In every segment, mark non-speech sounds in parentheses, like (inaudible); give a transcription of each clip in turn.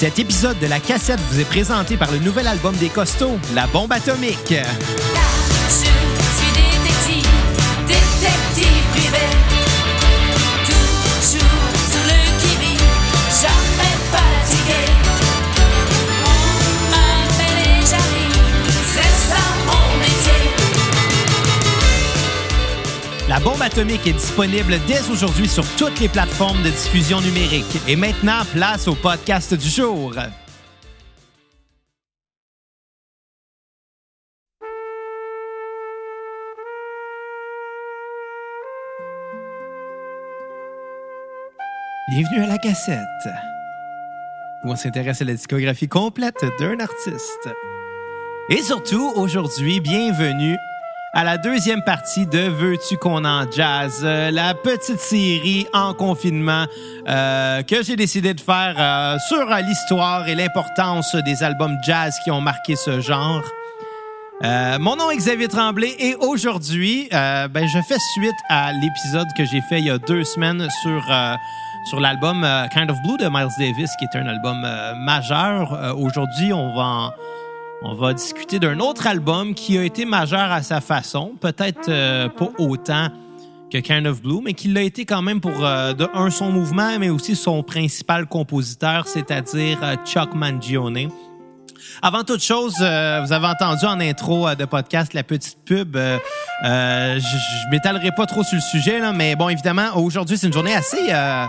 Cet épisode de la cassette vous est présenté par le nouvel album des costauds, La Bombe Atomique. Bombe Atomique est disponible dès aujourd'hui sur toutes les plateformes de diffusion numérique. Et maintenant, place au podcast du jour. Bienvenue à la cassette, où on s'intéresse à la discographie complète d'un artiste. Et surtout, aujourd'hui, bienvenue à la deuxième partie de Veux-tu qu'on en jazz, euh, la petite série en confinement euh, que j'ai décidé de faire euh, sur l'histoire et l'importance des albums jazz qui ont marqué ce genre. Euh, mon nom est Xavier Tremblay et aujourd'hui, euh, ben, je fais suite à l'épisode que j'ai fait il y a deux semaines sur, euh, sur l'album Kind of Blue de Miles Davis, qui est un album majeur. Aujourd'hui, on va en- on va discuter d'un autre album qui a été majeur à sa façon, peut-être euh, pas autant que Kind of Blue, mais qui l'a été quand même pour euh, un son mouvement, mais aussi son principal compositeur, c'est-à-dire euh, Chuck Mangione. Avant toute chose, euh, vous avez entendu en intro euh, de podcast la petite pub. Euh, euh, je m'étalerai pas trop sur le sujet, là, mais bon, évidemment, aujourd'hui, c'est une journée assez, euh,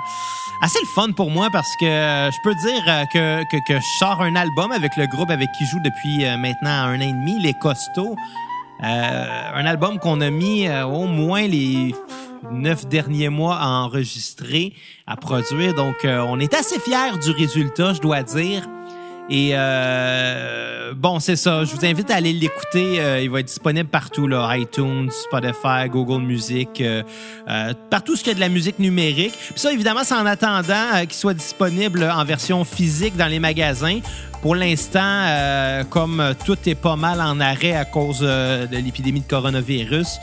assez le fun pour moi parce que je peux dire que, que, que je sors un album avec le groupe avec qui je joue depuis maintenant un an et demi, Les Costauds. Un album qu'on a mis au moins les neuf derniers mois à enregistrer, à produire. Donc, on est assez fiers du résultat, je dois dire. Et euh, bon, c'est ça. Je vous invite à aller l'écouter. Euh, il va être disponible partout, iTunes, Spotify, Google Music, euh, partout ce qu'il y a de la musique numérique. Puis ça, évidemment, c'est en attendant qu'il soit disponible en version physique dans les magasins. Pour l'instant, comme tout est pas mal en arrêt à cause de l'épidémie de coronavirus,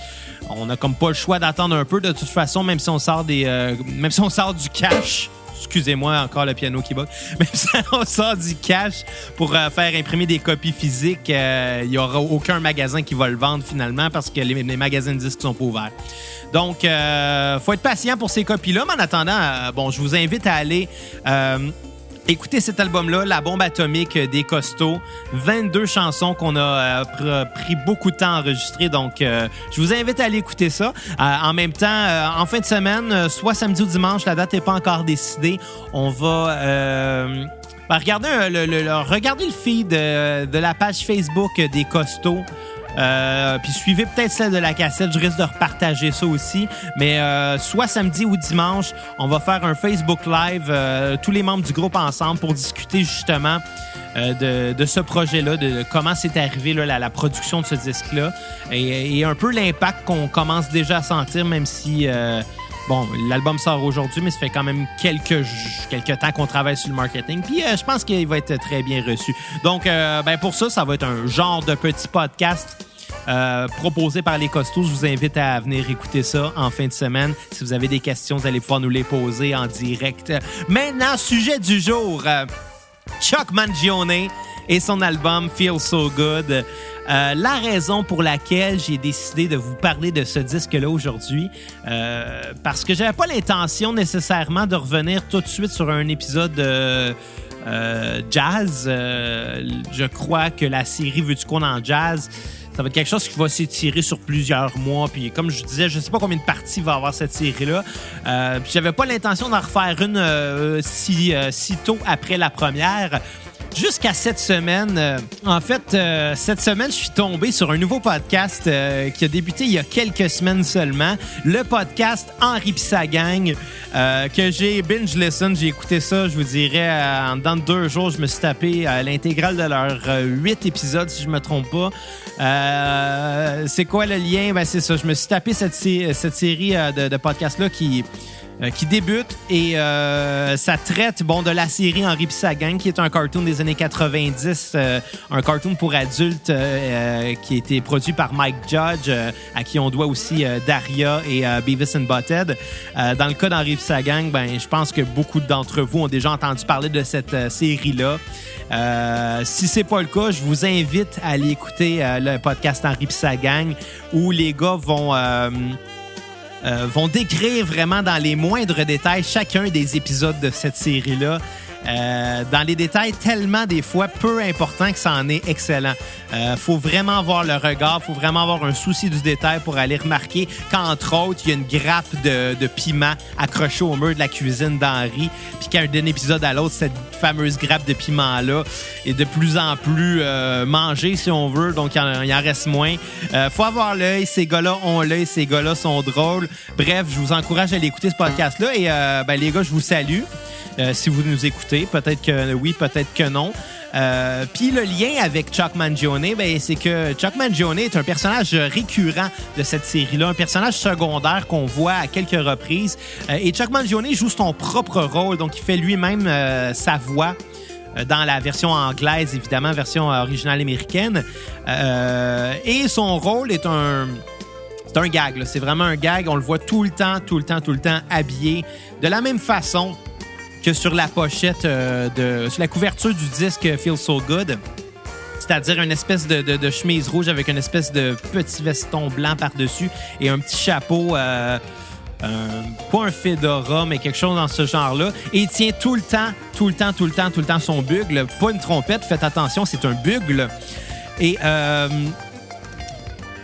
on a comme pas le choix d'attendre un peu. De toute façon, même si on sort des, même si on sort du cash. Excusez-moi, encore le piano qui bat. (laughs) Même si on sort du cash pour euh, faire imprimer des copies physiques, euh, il y aura aucun magasin qui va le vendre finalement parce que les, magasins de disques sont pas ouverts. Donc, euh, faut être patient pour ces copies-là. Mais en attendant, bon, je vous invite à aller écouter cet album-là, La bombe atomique des costauds. 22 chansons qu'on a euh, pr- pris beaucoup de temps à enregistrer. Donc, euh, je vous invite à aller écouter ça. Euh, en même temps, en fin de semaine, soit samedi ou dimanche, la date n'est pas encore décidée. On va... ben, regarder, le, le- feed euh, de la page Facebook des costauds. Euh, puis suivez peut-être celle de la cassette. Je risque de repartager ça aussi. Mais euh, soit samedi ou dimanche, on va faire un Facebook Live, euh, tous les membres du groupe ensemble, pour discuter justement de, ce projet-là, de comment c'est arrivé là, la, production de ce disque-là, et un peu l'impact qu'on commence déjà à sentir, même si... Bon, l'album sort aujourd'hui, mais ça fait quand même quelques, quelques temps qu'on travaille sur le marketing. Puis euh, je pense qu'il va être très bien reçu. Donc, euh, ben pour ça, ça va être un genre de petit podcast euh, proposé par les costauds. Je vous invite à venir écouter ça en fin de semaine. Si vous avez des questions, vous allez pouvoir nous les poser en direct. Maintenant, sujet du jour. Chuck Mangione et son album Feel So Good. Euh, la raison pour laquelle j'ai décidé de vous parler de ce disque-là aujourd'hui, euh, parce que j'avais pas l'intention nécessairement de revenir tout de suite sur un épisode de euh, jazz. Je crois que la série Veux-tu qu'on en jazz? Ça va être quelque chose qui va s'étirer sur plusieurs mois. Puis comme je disais, je sais pas combien de parties va avoir cette série-là. Euh, puis j'avais pas l'intention d'en refaire une euh, si, euh, si tôt après la première. Jusqu'à cette semaine, euh, en fait, euh, cette semaine, je suis tombé sur un nouveau podcast euh, qui a débuté il y a quelques semaines seulement. Le podcast Henri pis sa gang, que j'ai binge listen. J'ai écouté ça, je vous dirais, en dedans de deux jours, je me suis tapé euh, l'intégrale de leurs huit épisodes, si je me trompe pas. C'est quoi le lien? Ben, c'est ça. Je me suis tapé cette, sé- cette série de, podcasts-là qui qui débute et euh, ça traite bon de la série Henri pis sa gang qui est un cartoon des années 90, euh, un cartoon pour adultes euh, qui a été produit par Mike Judge, euh, à qui on doit aussi euh, Daria et euh, Beavis and Butthead. Euh, dans le cas d'Henri pis sa gang, ben je pense que beaucoup d'entre vous ont déjà entendu parler de cette euh, série là. Euh, si c'est pas le cas, je vous invite à aller écouter euh, le podcast Henri pis sa gang où les gars vont euh, euh, vont décrire vraiment dans les moindres détails chacun des épisodes de cette série-là. Euh, dans les détails tellement des fois peu importants que ça en est excellent. Euh, faut vraiment avoir le regard, faut vraiment avoir un souci du détail pour aller remarquer qu'entre autres, il y a une grappe de, piment accrochée au mur de la cuisine d'Henri, puis qu'un d'un épisode à l'autre, cette fameuse grappe de piment-là est de plus en plus euh, mangée, si on veut, donc il en, il en reste moins. Faut avoir l'œil, ces gars-là ont l'œil, ces gars-là sont drôles. Bref, je vous encourage à aller écouter ce podcast-là et ben, les gars, je vous salue. Si vous nous écoutez. Peut-être que oui, peut-être que non. Euh, Puis le lien avec Chuck Mangione, ben, c'est que Chuck Mangione est un personnage récurrent de cette série-là, un personnage secondaire qu'on voit à quelques reprises. Euh, et Chuck Mangione joue son propre rôle, donc il fait lui-même euh, sa voix dans la version anglaise, évidemment, version originale américaine. Et son rôle est un... Un gag, c'est vraiment un gag. On le voit tout le temps, tout le temps, tout le temps habillé de la même façon que sur la pochette, euh, de, sur la couverture du disque Feel So Good. C'est-à-dire une espèce de, chemise rouge avec une espèce de petit veston blanc par-dessus et un petit chapeau, euh, un- pas un fedora, mais quelque chose dans ce genre-là. Et il tient tout le temps, tout le temps, tout le temps, tout le temps son bugle. Pas une trompette, faites attention, c'est un bugle. Et euh,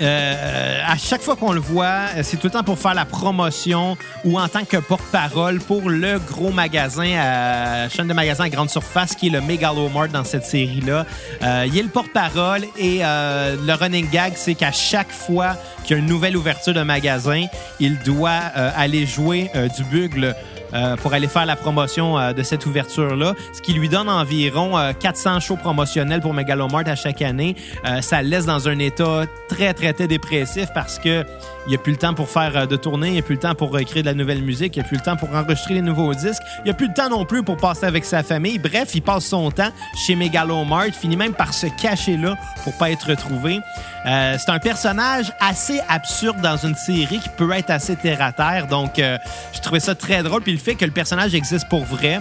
euh, à chaque fois qu'on le voit, euh, c'est tout le temps pour faire la promotion ou en tant que porte-parole pour le gros magasin, à, chaîne de magasins à grande surface qui est le Megalomart dans cette série-là. Euh, il est le porte-parole et euh, le running gag, c'est qu'à chaque fois qu'il y a une nouvelle ouverture de magasin, il doit aller jouer du bugle euh, pour aller faire la promotion euh, de cette ouverture-là, ce qui lui donne environ euh, 400 shows promotionnels pour Megalomart à chaque année. Euh, ça le laisse dans un état très, très, très dépressif parce que il n'y a plus le temps pour faire euh, de tournée, il n'y a plus le temps pour euh, créer de la nouvelle musique, il n'y a plus le temps pour enregistrer les nouveaux disques, il n'y a plus le temps non plus pour passer avec sa famille. Bref, il passe son temps chez Megalomart, finit même par se cacher là pour pas être retrouvé. Euh, c'est un personnage assez absurde dans une série qui peut être assez terre à terre, donc euh, je trouvais ça très drôle. Puis fait que le personnage existe pour vrai,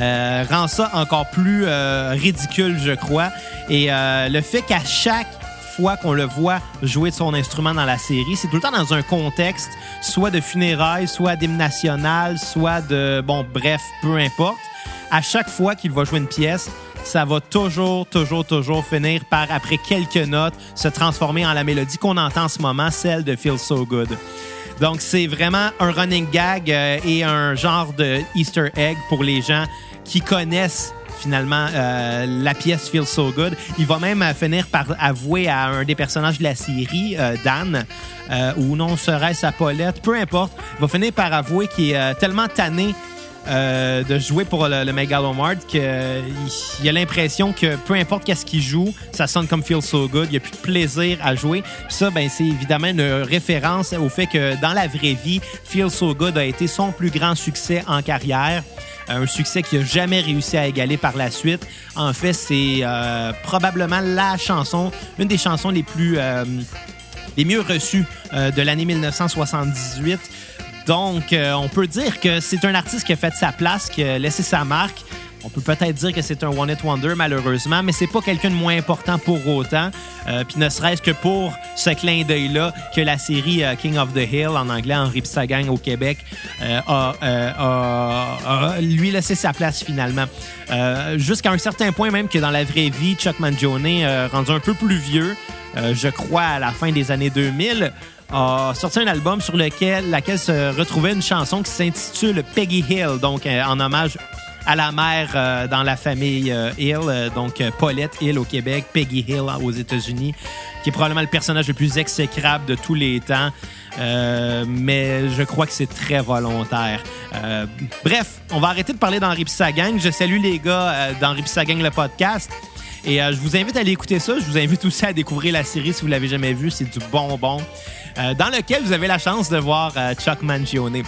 euh, rend ça encore plus euh, ridicule, je crois. Et euh, le fait qu'à chaque fois qu'on le voit jouer de son instrument dans la série, c'est tout le temps dans un contexte, soit de funérailles, soit d'hymne national, soit de... Bon, bref, peu importe. À chaque fois qu'il va jouer une pièce, ça va toujours, toujours, toujours finir par, après quelques notes, se transformer en la mélodie qu'on entend en ce moment, celle de Feel So Good. Donc, c'est vraiment un running gag euh, et un genre de Easter egg pour les gens qui connaissent finalement euh, la pièce Feel So Good. Il va même euh, finir par avouer à un des personnages de la série, euh, Dan, euh, ou non serait-ce à Paulette, peu importe, il va finir par avouer qu'il est euh, tellement tanné euh, de jouer pour le, le Megalomart qu'il il a l'impression que peu importe qu'est-ce qu'il joue, ça sonne comme Feel So Good. Il n'y a plus de plaisir à jouer. Ça, ben, c'est évidemment une référence au fait que dans la vraie vie, Feel So Good a été son plus grand succès en carrière. Un succès qu'il n'a jamais réussi à égaler par la suite. En fait, c'est euh, probablement la chanson, une des chansons les plus... euh, les mieux reçues euh, de l'année 1978. Donc, euh, on peut dire que c'est un artiste qui a fait sa place, qui a laissé sa marque. On peut peut-être dire que c'est un One It Wonder, malheureusement, mais c'est pas quelqu'un de moins important pour autant. Euh, Puis ne serait-ce que pour ce clin d'œil-là que la série euh, King of the Hill, en anglais, Henri pis sa gang au Québec, a, a- lui laissé sa place finalement. Jusqu'à un certain point même que dans la vraie vie, Chuck Mangione, rendu un peu plus vieux, je crois à la fin des années 2000, a sorti un album sur lequel laquelle se retrouvait une chanson qui s'intitule Peggy Hill, donc euh, en hommage à la mère euh, dans la famille euh, Hill, donc Paulette Hill au Québec, Peggy Hill aux États-Unis, qui est probablement le personnage le plus exécrable de tous les temps. Mais je crois que c'est très volontaire. Bref, on va arrêter de parler d'Henri pis sa gang. Je salue les gars euh, d'Henri pis sa gang, le podcast. Et je vous invite à aller écouter ça. Je vous invite aussi à découvrir la série si vous l'avez jamais vue. C'est du bonbon. Euh, dans lequel vous avez la chance de voir euh, Chuck Mangione.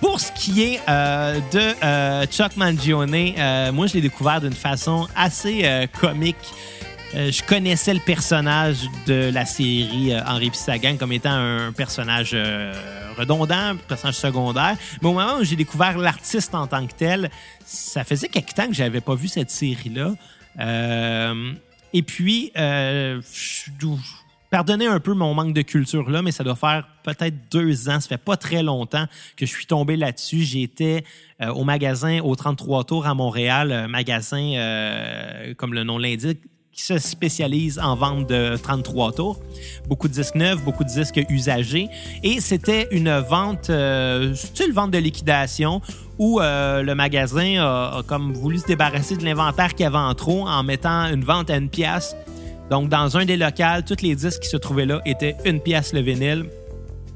Pour ce qui est euh, de Chuck Mangione, moi, je l'ai découvert d'une façon assez comique. Je connaissais le personnage de la série Henri Pissagan comme étant un personnage redondant, un personnage secondaire. Mais au moment où j'ai découvert l'artiste en tant que tel, ça faisait quelque temps que j'avais pas vu cette série-là. Et puis, je pardonnez un peu mon manque de culture là, mais ça doit faire peut-être deux ans, ça fait pas très longtemps que je suis tombé là-dessus. J'étais euh, au magasin au 33 Tours à Montréal, un magasin, euh, comme le nom l'indique, qui se spécialise en vente de 33 tours. Beaucoup de disques neufs, beaucoup de disques usagés. Et c'était une vente, euh, une vente de liquidation où euh, le magasin a, a comme voulu se débarrasser de l'inventaire qu'il y avait en trop en mettant une vente à une pièce. Donc, dans un des locales, tous les disques qui se trouvaient là étaient une pièce le vinyle.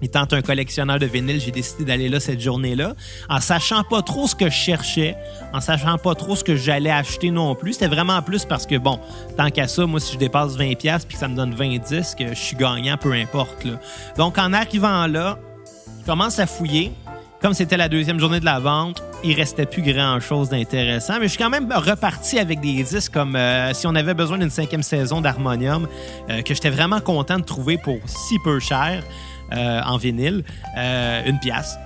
Étant un collectionneur de vinyle, j'ai décidé d'aller là cette journée-là, en sachant pas trop ce que je cherchais, en sachant pas trop ce que j'allais acheter non plus. C'était vraiment plus parce que, bon, tant qu'à ça, moi, si je dépasse 20$ puis que ça me donne 20 disques, je suis gagnant, peu importe. Donc, en arrivant là, je commence à fouiller. Comme c'était la deuxième journée de la vente, il restait plus grand-chose d'intéressant. Mais je suis quand même reparti avec des disques comme euh, si on avait besoin d'une cinquième saison d'Harmonium, euh, que j'étais vraiment content de trouver pour si peu cher euh, en vinyle, une pièce.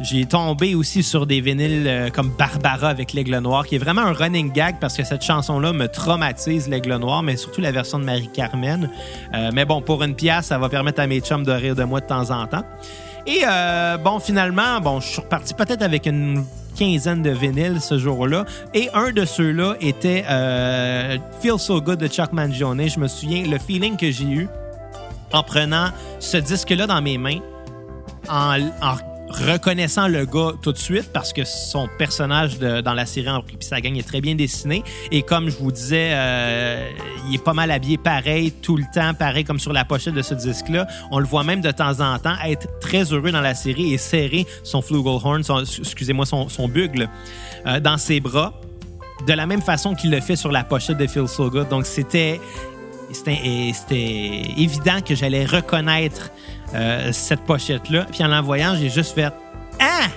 J'ai tombé aussi sur des vinyles comme Barbara avec l'Aigle Noir, qui est vraiment un running gag parce que cette chanson-là me traumatise, l'Aigle Noir, mais surtout la version de Marie-Carmen. Mais bon, pour une pièce, ça va permettre à mes chums de rire de moi de temps en temps. Et euh, bon, finalement, bon, je suis reparti peut-être avec une quinzaine de vinyles ce jour-là. Et un de ceux-là était euh, Feel So Good de Chuck Mangione. Je me souviens, le feeling que j'ai eu en prenant ce disque-là dans mes mains, en, en reconnaissant le gars tout de suite parce que son personnage dans la série Henri Pissagang est très bien dessiné et comme je vous disais euh, il est pas mal habillé pareil tout le temps pareil comme sur la pochette de ce disque là on le voit même de temps en temps être très heureux dans la série et serrer son flugelhorn son, excusez-moi son, son bugle euh, dans ses bras de la même façon qu'il le fait sur la pochette de Phil So Good. donc c'était c'était évident que j'allais reconnaître euh, cette pochette-là. Puis en l'envoyant, j'ai juste fait Ah!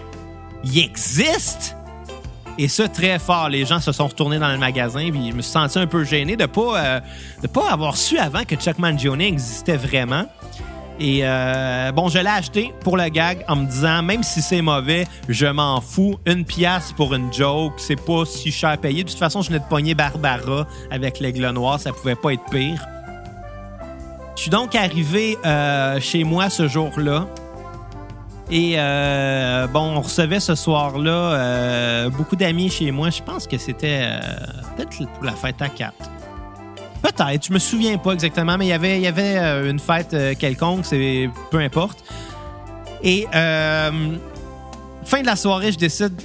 Il existe! Et ça, très fort. Les gens se sont retournés dans le magasin, puis je me suis senti un peu gêné de pas, euh, de pas avoir su avant que Chuck Mangione existait vraiment. Et euh, bon, je l'ai acheté pour le gag en me disant, même si c'est mauvais, je m'en fous. Une pièce pour une joke, c'est pas si cher à payer. De toute façon, je venais de pogner Barbara avec l'aigle noir, ça pouvait pas être pire. Suis donc arrivé euh, chez moi ce jour-là. Et euh, bon, on recevait ce soir-là euh, beaucoup d'amis chez moi. Je pense que c'était peut-être pour la fête à 4. Peut-être, je me souviens pas exactement, mais il y avait, il y avait une fête quelconque, c'est peu importe. Et fin de la soirée, je décide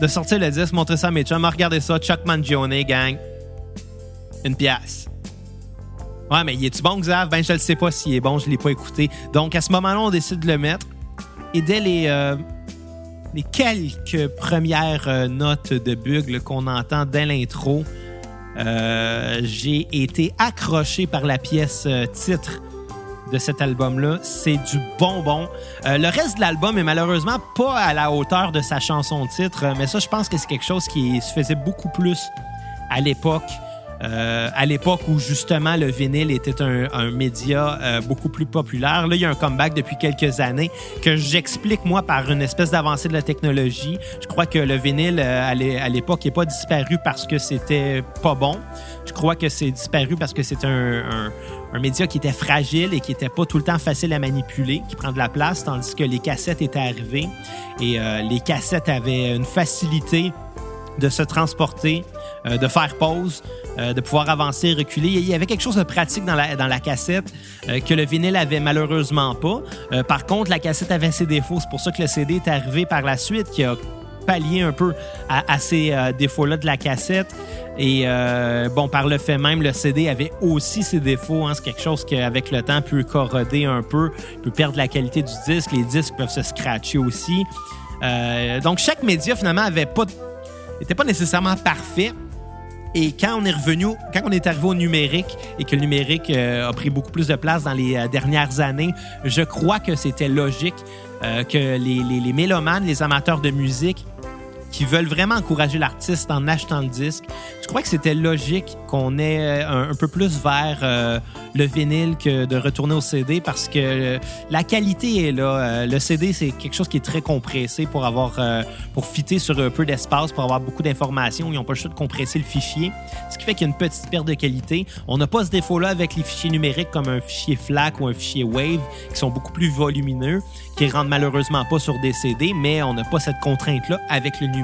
de sortir le disque, montrer ça à mes chums. Regardez ça, Chuck Mangione, gang. Une pièce. Ouais, mais il est-tu bon, Xav? Ben, je ne sais pas s'il est bon, je ne l'ai pas écouté. Donc, à ce moment-là, on décide de le mettre. Et dès les, euh, les quelques premières euh, notes de bugle qu'on entend dès l'intro, euh, j'ai été accroché par la pièce titre de cet album-là. C'est du bonbon. Le reste de l'album est malheureusement pas à la hauteur de sa chanson titre, mais ça, je pense que c'est quelque chose qui se faisait beaucoup plus à l'époque. Euh, à l'époque où justement le vinyle était un, média euh, beaucoup plus populaire. Là, il y a un comeback depuis quelques années que j'explique moi par une espèce d'avancée de la technologie. Je crois que le vinyle euh, à l'é- à l'époque n'est pas disparu parce que c'était pas bon. Je crois que c'est disparu parce que c'est un, un, média qui était fragile et qui était pas tout le temps facile à manipuler, qui prend de la place, tandis que les cassettes étaient arrivées et les cassettes avaient une facilité de se transporter, euh, de faire pause, euh, de pouvoir avancer, reculer. Il y avait quelque chose de pratique dans la, dans la cassette euh, que le vinyle avait malheureusement pas. Par contre, la cassette avait ses défauts. C'est pour ça que le CD est arrivé par la suite, qui a pallié un peu à, ces défauts-là de la cassette. Et bon, par le fait même, le CD avait aussi ses défauts. hein. C'est quelque chose qui, avec le temps, peut corroder un peu, peut perdre la qualité du disque. Les disques peuvent se scratcher aussi. Donc, chaque média, finalement, avait pas, était pas nécessairement parfait. Et quand on est revenu, quand on est arrivé au numérique et que le numérique euh, a pris beaucoup plus de place dans les euh, dernières années, je crois que c'était logique euh, que les, les, les mélomanes, les amateurs de musique qui veulent vraiment encourager l'artiste en achetant le disque, je crois que c'était logique qu'on ait euh, un, peu plus vers euh, le vinyle que de retourner au CD parce que euh, la qualité est là. Le CD, c'est quelque chose qui est très compressé pour avoir pour fitter sur un peu d'espace, pour avoir beaucoup d'informations. Ils n'ont pas de compresser le fichier, ce qui fait qu'il y a une petite perte de qualité. On n'a pas ce défaut-là avec les fichiers numériques comme un fichier FLAC ou un fichier WAVE qui sont beaucoup plus volumineux, qui rentrent malheureusement pas sur des CD, mais on n'a pas cette contrainte-là avec le numérique.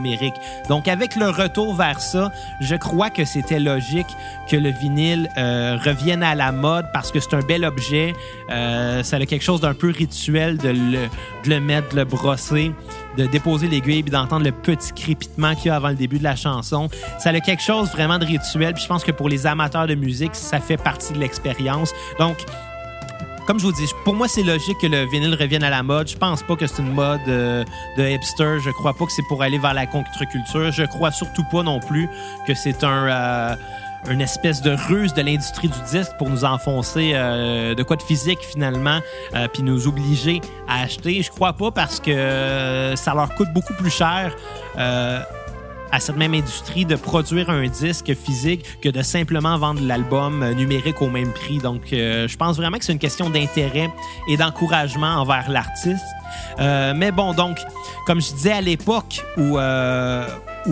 Donc, avec le retour vers ça, je crois que c'était logique que le vinyle euh, revienne à la mode parce que c'est un bel objet. Euh, ça a quelque chose d'un peu rituel de le, de mettre, de le brosser, de déposer l'aiguille puis d'entendre le petit crépitement qu'il y a avant le début de la chanson. Ça a quelque chose vraiment de rituel. Puis je pense que pour les amateurs de musique, ça fait partie de l'expérience. Donc, comme je vous dis, pour moi, c'est logique que le vinyle revienne à la mode. Je pense pas que c'est une mode euh, de hipster. Je crois pas que c'est pour aller vers la contre-culture. Je crois surtout pas non plus que c'est un euh, une espèce de ruse de l'industrie du disque pour nous enfoncer euh, de quoi de physique finalement, euh, puis nous obliger à acheter. Je crois pas parce que euh, ça leur coûte beaucoup plus cher. À cette même industrie de produire un disque physique que de simplement vendre l'album euh, numérique au même prix. Donc, euh, je pense vraiment que c'est une question d'intérêt et d'encouragement envers l'artiste. Euh, mais bon, donc, comme je disais à l'époque où,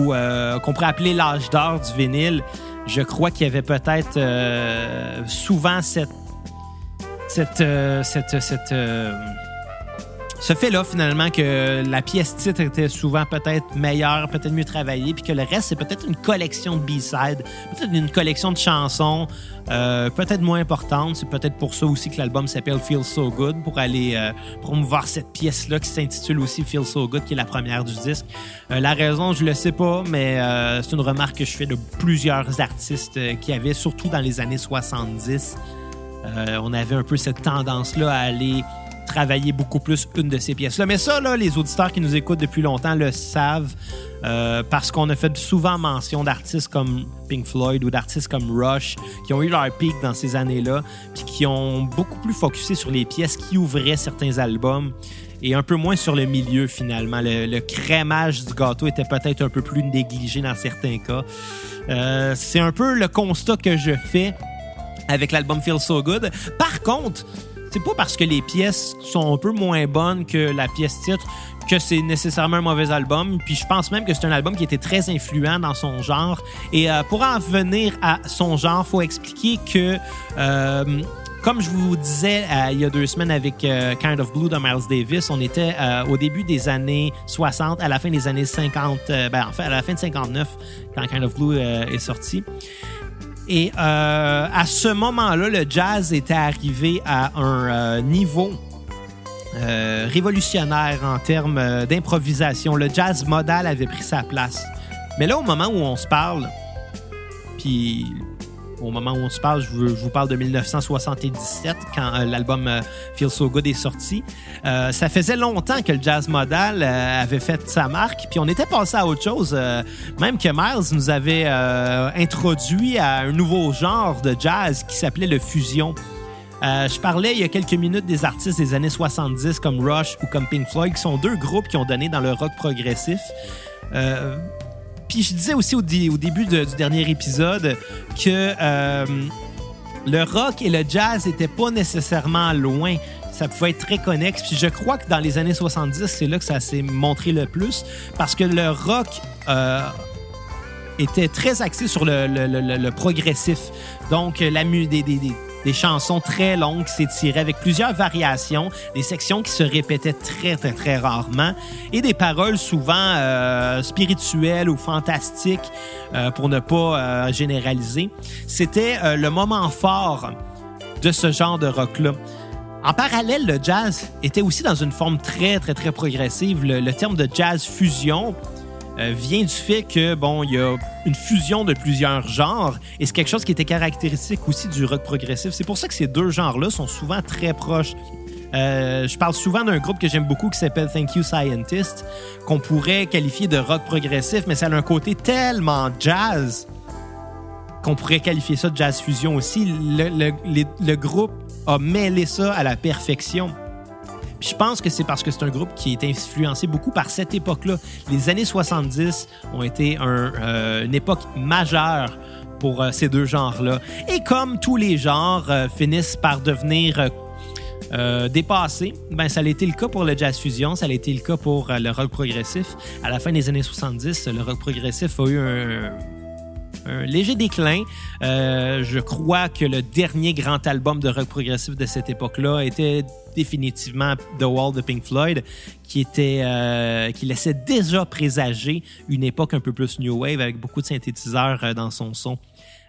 qu'on pourrait appeler l'âge d'or du vinyle, je crois qu'il y avait peut-être souvent cette cette cette ce fait-là, finalement, que la pièce titre était souvent peut-être meilleure, peut-être mieux travaillée, puis que le reste, c'est peut-être une collection de B-sides, peut-être une collection de chansons, euh, peut-être moins importante. C'est peut-être pour ça aussi que l'album s'appelle Feel So Good, pour aller euh, promouvoir cette pièce-là qui s'intitule aussi Feel So Good, qui est la première du disque. Euh, la raison, je le sais pas, mais euh, c'est une remarque que je fais de plusieurs artistes qui avaient, surtout dans les années 70, euh, on avait un peu cette tendance-là à aller travailler beaucoup plus une de ces pièces-là. Mais ça, là, les auditeurs qui nous écoutent depuis longtemps le savent euh, parce qu'on a fait souvent mention d'artistes comme Pink Floyd ou d'artistes comme Rush qui ont eu leur pic dans ces années-là puis qui ont beaucoup plus focusé sur les pièces qui ouvraient certains albums et un peu moins sur le milieu finalement. Le, crémage du gâteau était peut-être un peu plus négligé dans certains cas. Euh, c'est un peu le constat que je fais avec l'album Feel So Good. Par contre, c'est pas parce que les pièces sont un peu moins bonnes que la pièce titre que c'est nécessairement un mauvais album. Puis je pense même que c'est un album qui était très influent dans son genre. Et euh, pour en venir à son genre, faut expliquer que euh, comme je vous disais euh, il y a deux semaines avec Kind of Blue de Miles Davis, on était au début des années 60, à la fin des années 50, euh, ben, en fait à la fin de 59 quand Kind of Blue est sorti. Et euh, à ce moment-là, le jazz était arrivé à un euh, niveau euh, révolutionnaire en termes d'improvisation. Le jazz modal avait pris sa place. Mais là, au moment où on se parle, puis au moment où on se parle, je vous, parle de 1977, quand euh, l'album euh, Feel So Good est sorti. Euh, ça faisait longtemps que le jazz modal euh, avait fait sa marque, puis on était passé à autre chose. même que Miles nous avait introduit à un nouveau genre de jazz qui s'appelait le fusion. Je parlais il y a quelques minutes des artistes des années 70 comme Rush ou comme Pink Floyd, qui sont deux groupes qui ont donné dans le rock progressif. Puis je disais aussi au, début du dernier épisode que euh, le rock et le jazz n'étaient pas nécessairement loin. Ça pouvait être très connexe. Puis je crois que dans les années 70, c'est là que ça s'est montré le plus. Parce que le rock euh, était très axé sur le, progressif. Donc, la des- des- des chansons très longues qui s'étiraient avec plusieurs variations, des sections qui se répétaient très, très, très rarement et des paroles souvent euh, spirituelles ou fantastiques euh, pour ne pas euh, généraliser. C'était le moment fort de ce genre de rock-là. En parallèle, le jazz était aussi dans une forme très, très, très progressive. Le, terme de jazz fusion vient du fait que, bon, il y a une fusion de plusieurs genres et c'est quelque chose qui était caractéristique aussi du rock progressif. C'est pour ça que ces deux genres-là sont souvent très proches. Euh, je parle souvent d'un groupe que j'aime beaucoup qui s'appelle Thank You Scientist, qu'on pourrait qualifier de rock progressif, mais ça a un côté tellement jazz qu'on pourrait qualifier ça de jazz fusion aussi. Le groupe a mêlé ça à la perfection. Je pense que c'est parce que c'est un groupe qui est influencé beaucoup par cette époque-là. Les années 70 ont été euh, une époque majeure pour euh, ces deux genres-là. Et comme tous les genres euh, finissent par devenir euh, dépassés, ben ça a été le cas pour le jazz fusion, ça a été le cas pour le rock progressif. À la fin des années 70, le rock progressif a eu un, un léger déclin. Euh, je crois que le dernier grand album de rock progressif de cette époque-là était définitivement The Wall de Pink Floyd, qui était euh, qui laissait déjà présager une époque un peu plus new wave avec beaucoup de synthétiseurs euh, dans son son.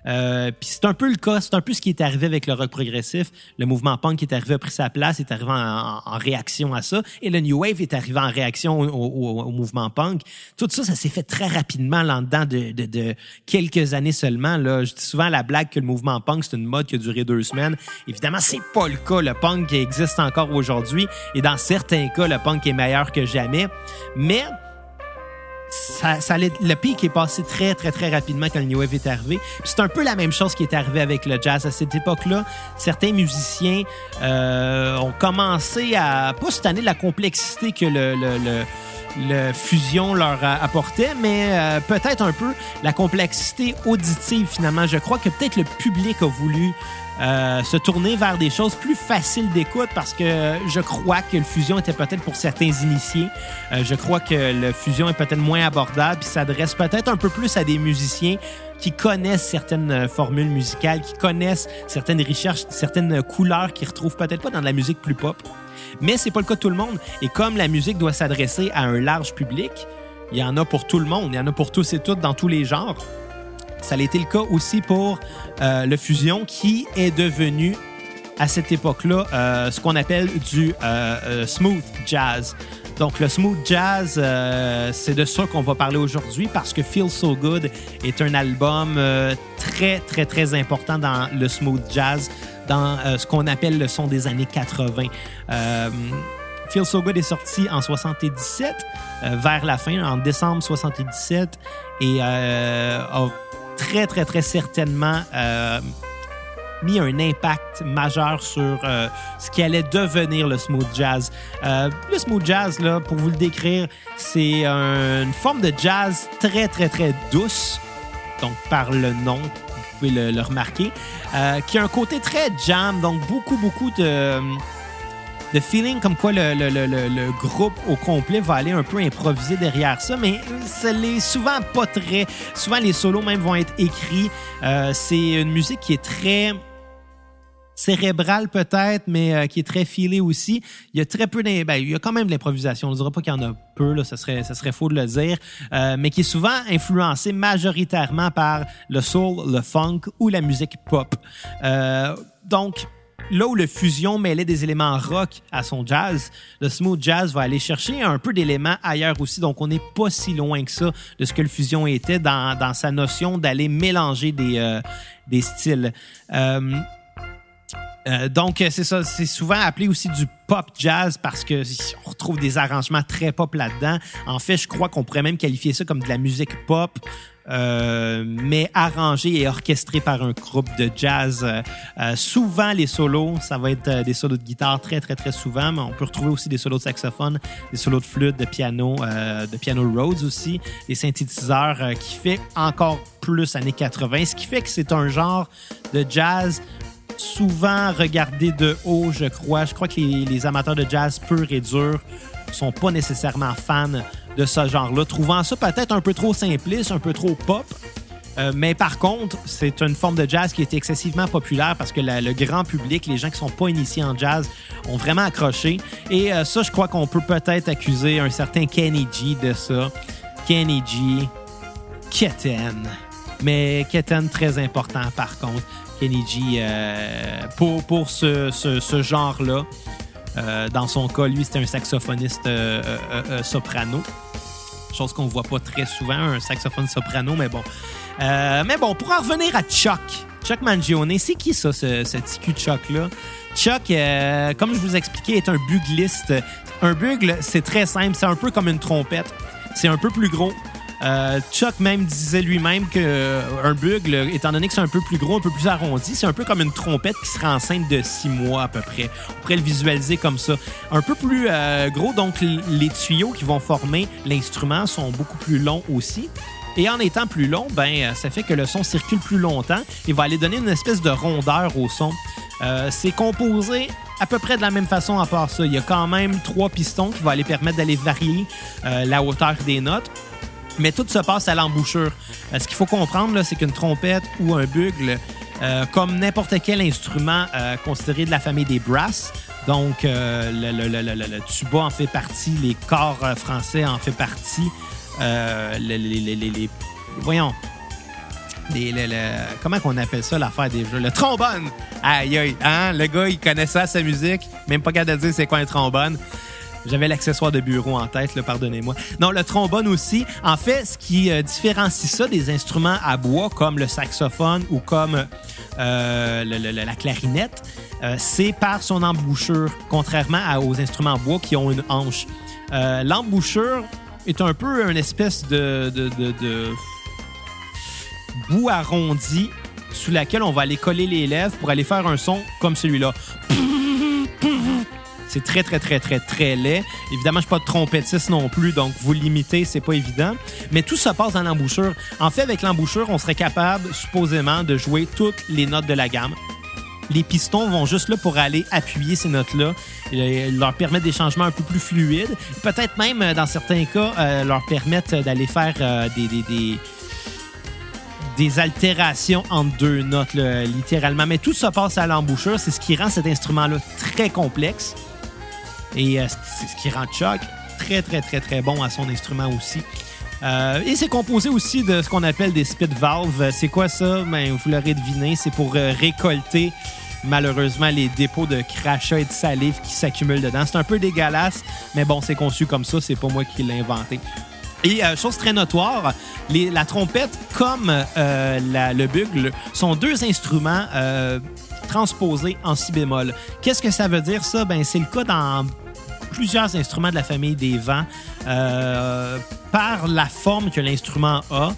Euh, puis c'est un peu le cas, c'est un peu ce qui est arrivé avec le rock progressif. Le mouvement punk est arrivé a pris sa place, est arrivé en, réaction à ça, et le new wave est arrivé en réaction au, mouvement punk. Tout ça, ça s'est fait très rapidement là dedans de, de, de quelques années seulement. Là, je dis souvent la blague que le mouvement punk c'est une mode qui a duré deux semaines. Évidemment, c'est pas le cas. Le punk existe encore aujourd'hui, et dans certains cas, le punk est meilleur que jamais. Mais ça, le pic est passé très, très, très rapidement quand le New Wave est arrivé. C'est un peu la même chose qui est arrivé avec le jazz. À cette époque-là, certains musiciens euh, ont commencé à, pas cette année, la complexité que le, fusion leur apportait, mais euh, peut-être un peu la complexité auditive finalement. Je crois que peut-être le public a voulu euh, se tourner vers des choses plus faciles d'écoute parce que je crois que le fusion était peut-être pour certains initiés. Euh, je crois que le fusion est peut-être moins abordable puis s'adresse peut-être un peu plus à des musiciens qui connaissent certaines euh, formules musicales, qui connaissent certaines recherches, certaines couleurs qu'ils retrouvent peut-être pas dans de la musique plus pop. Mais c'est pas le cas de tout le monde. Et comme la musique doit s'adresser à un large public, il y en a pour tout le monde, il y en a pour tous et toutes dans tous les genres. Ça a été le cas aussi pour euh, le fusion qui est devenu à cette époque-là euh, ce qu'on appelle du euh, smooth jazz. Donc le smooth jazz, c'est de ça qu'on va parler aujourd'hui parce que Feel So Good est un album très très très important dans le smooth jazz, dans ce qu'on appelle le son des années 80. Euh, Feel So Good est sorti en 77, euh, vers la fin, en décembre 77, et a très, très, très certainement euh, mis un impact majeur sur euh, ce qui allait devenir le smooth jazz. Euh, le smooth jazz, là, pour vous le décrire, c'est un- une forme de jazz très, très, très douce, donc par le nom, vous pouvez le, le remarquer, qui a un côté très jam, donc beaucoup, beaucoup de de feeling comme quoi le, le- le- le- le groupe au complet va aller un peu improviser derrière ça, mais ça l'est souvent pas très. Souvent, les solos même vont être écrits. Euh, c'est une musique qui est très cérébrale peut-être, mais euh, qui est très filée aussi. Il y a très peu d'im- ben, il y a quand même de l'improvisation. On ne dira pas qu'il y en a peu, là, ça serait, ça serait faux de le dire, euh, mais qui est souvent influencé majoritairement par le soul, le funk ou la musique pop. Donc, là où le fusion mêlait des éléments rock à son jazz, le smooth jazz va aller chercher un peu d'éléments ailleurs aussi. Donc, on n'est pas si loin que ça de ce que le fusion était dans, dans sa notion d'aller mélanger des, euh, des styles. Euh, euh, donc, euh, c'est ça. C'est souvent appelé aussi du pop jazz parce que on retrouve des arrangements très pop là-dedans. En fait, je crois qu'on pourrait même qualifier ça comme de la musique pop, euh, mais arrangée et orchestrée par un groupe de jazz. Euh, souvent, les solos, ça va être des solos de guitare très, très, très souvent, mais on peut retrouver aussi des solos de saxophone, des solos de flûte, de piano, euh, de piano Rhodes aussi, des synthétiseurs qui fait encore plus années 80, ce qui fait que c'est un genre de jazz souvent regardé de haut, je crois. Je crois que les, amateurs de jazz pur et dur sont pas nécessairement fans de ce genre-là, trouvant ça peut-être un peu trop simpliste, un peu trop pop. Euh, mais par contre, c'est une forme de jazz qui est excessivement populaire parce que le grand public, les gens qui sont pas initiés en jazz, ont vraiment accroché. Et euh, ça, je crois qu'on peut peut-être accuser un certain Kenny G de ça. Kenny G, Keten. Mais Keten, très important par contre. Kenny euh, pour, ce, genre-là. Euh, dans son cas, lui, c'était un saxophoniste euh, euh, soprano. Chose qu'on voit pas très souvent, un saxophone soprano, mais bon. Mais bon, pour en revenir à Chuck, Chuck Mangione, c'est qui ça, ce, ce petit Chuck-là? Chuck, comme je vous expliquais, est un bugliste. Un bugle, c'est très simple, c'est un peu comme une trompette. C'est un peu plus gros. Euh, Chuck même disait lui-même que euh, un bugle, étant donné que c'est un peu plus gros, un peu plus arrondi, c'est un peu comme une trompette qui serait enceinte de six mois à peu près. On pourrait le visualiser comme ça. Un peu plus euh, gros, donc les tuyaux qui vont former l'instrument sont beaucoup plus longs aussi. Et en étant plus long, ben, ça fait que le son circule plus longtemps et va aller donner une espèce de rondeur au son. C'est composé à peu près de la même façon à part ça. Il y a quand même trois pistons qui vont aller permettre d'aller varier la hauteur des notes. Mais tout se passe à l'embouchure. Euh, ce qu'il faut comprendre, c'est qu'une trompette ou un bugle, euh, comme n'importe quel instrument euh, considéré de la famille des brasses, donc le, tuba en fait partie, les corps français en fait partie, les, voyons, comment qu'on appelle ça l'affaire des jeux? Le trombone! Aïe aïe, hein? Le gars, il connaît ça, sa musique, même pas capable de dire c'est quoi un trombone. J'avais l'accessoire de bureau en tête, pardonnez-moi. Non, le trombone aussi. En fait, ce qui euh, différencie ça des instruments à bois comme le saxophone ou comme euh, le- la clarinette, euh, c'est par son embouchure, contrairement aux instruments à bois qui ont une hanche. Euh, L'embouchure est un peu une espèce de- de bout arrondi sous laquelle on va aller coller les lèvres pour aller faire un son comme celui-là. (laughs) C'est très, très, très, très, très laid. Évidemment, je suis pas de trompettiste non plus, donc vous limiter, c'est pas évident. Mais tout se passe dans l'embouchure. En fait, avec l'embouchure, on serait capable, supposément, de jouer toutes les notes de la gamme. Les pistons vont juste là pour aller appuyer ces notes-là, et leur permettre des changements un peu plus fluides. Peut-être même, euh, dans certains cas, euh, leur permettre d'aller faire euh, des, des- des- des altérations entre deux notes, littéralement. Mais tout se passe à l'embouchure. C'est ce qui rend cet instrument-là très complexe. Et euh, c'est ce qui rend Chuck très, très, très, très bon à son instrument aussi. Euh, et c'est composé aussi de ce qu'on appelle des spit valves. C'est quoi ça? Ben, vous l'aurez deviné, c'est pour euh, récolter malheureusement les dépôts de crachats et de salive qui s'accumulent dedans. C'est un peu dégueulasse, mais bon, c'est conçu comme ça, c'est pas moi qui l'ai inventé. Et euh, chose très notoire, la trompette comme euh, le bugle sont deux instruments euh, transposés en si bémol. Qu'est-ce que ça veut dire ça? Ben, c'est le cas dans plusieurs instruments de la famille des vents euh, par la forme que l'instrument a.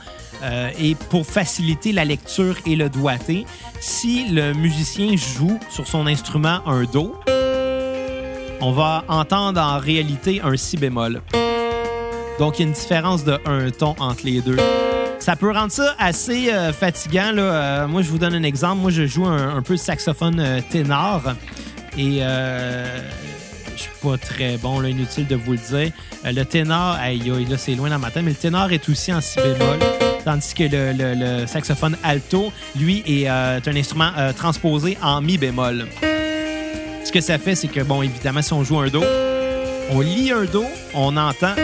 euh, et pour faciliter la lecture et le doigté, si le musicien joue sur son instrument un Do, on va entendre en réalité un Si bémol. Donc, il y a une différence de un ton entre les deux. Ça peut rendre ça assez euh, fatigant. Là. Moi, je vous donne un exemple. Moi, je joue un, un peu saxophone ténor. Et suis pas très bon, là, inutile de vous le dire. Euh, le ténor, aïe, là, c'est loin dans ma tête, mais le ténor est aussi en si bémol. Tandis que le saxophone alto, lui, est euh, un instrument euh, transposé en mi bémol. Ce que ça fait, c'est que, bon, évidemment, si on joue un Do, on lit un Do, on entend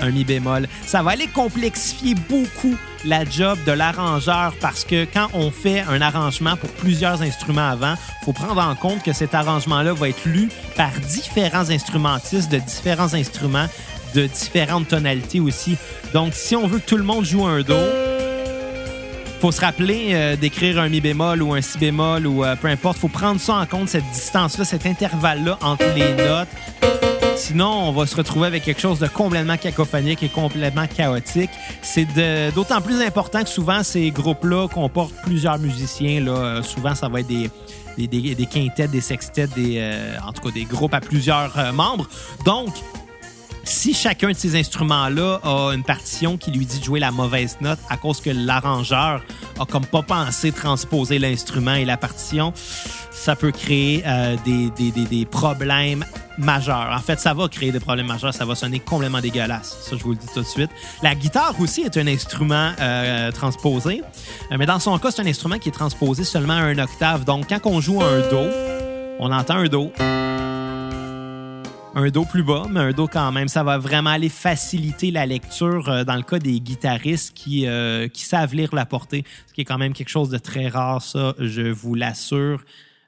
un mi bémol. Ça va aller complexifier beaucoup la job de l'arrangeur parce que quand on fait un arrangement pour plusieurs instruments avant, faut prendre en compte que cet arrangement-là va être lu par différents instrumentistes de différents instruments de différentes tonalités aussi. Donc, si on veut que tout le monde joue un Do, faut se rappeler euh, d'écrire un mi bémol ou un si bémol ou euh, peu importe. faut prendre ça en compte, cette distance-là, cet intervalle-là entre les notes. Sinon, on va se retrouver avec quelque chose de complètement cacophonique et complètement chaotique. C'est d'autant plus important que souvent, ces groupes-là comportent plusieurs musiciens. Là. Euh, souvent, ça va être des, des, des, des quintettes, des sextettes, euh, en tout cas des groupes à plusieurs euh, membres. Donc, si chacun de ces instruments-là a une partition qui lui dit de jouer la mauvaise note à cause que l'arrangeur a comme pas pensé transposer l'instrument et la partition, ça peut créer euh, des, problèmes majeurs. En fait, ça va créer des problèmes majeurs, ça va sonner complètement dégueulasse. Ça, je vous le dis tout de suite. La guitare aussi est un instrument euh, transposé, Euh, mais dans son cas, c'est un instrument qui est transposé seulement à un octave. Donc, quand on joue un Do, on entend un Do un do plus bas, mais un do quand même. Ça va vraiment aller faciliter la lecture euh, dans le cas des guitaristes qui, euh, qui savent lire la portée, ce qui est quand même quelque chose de très rare, ça, je vous l'assure.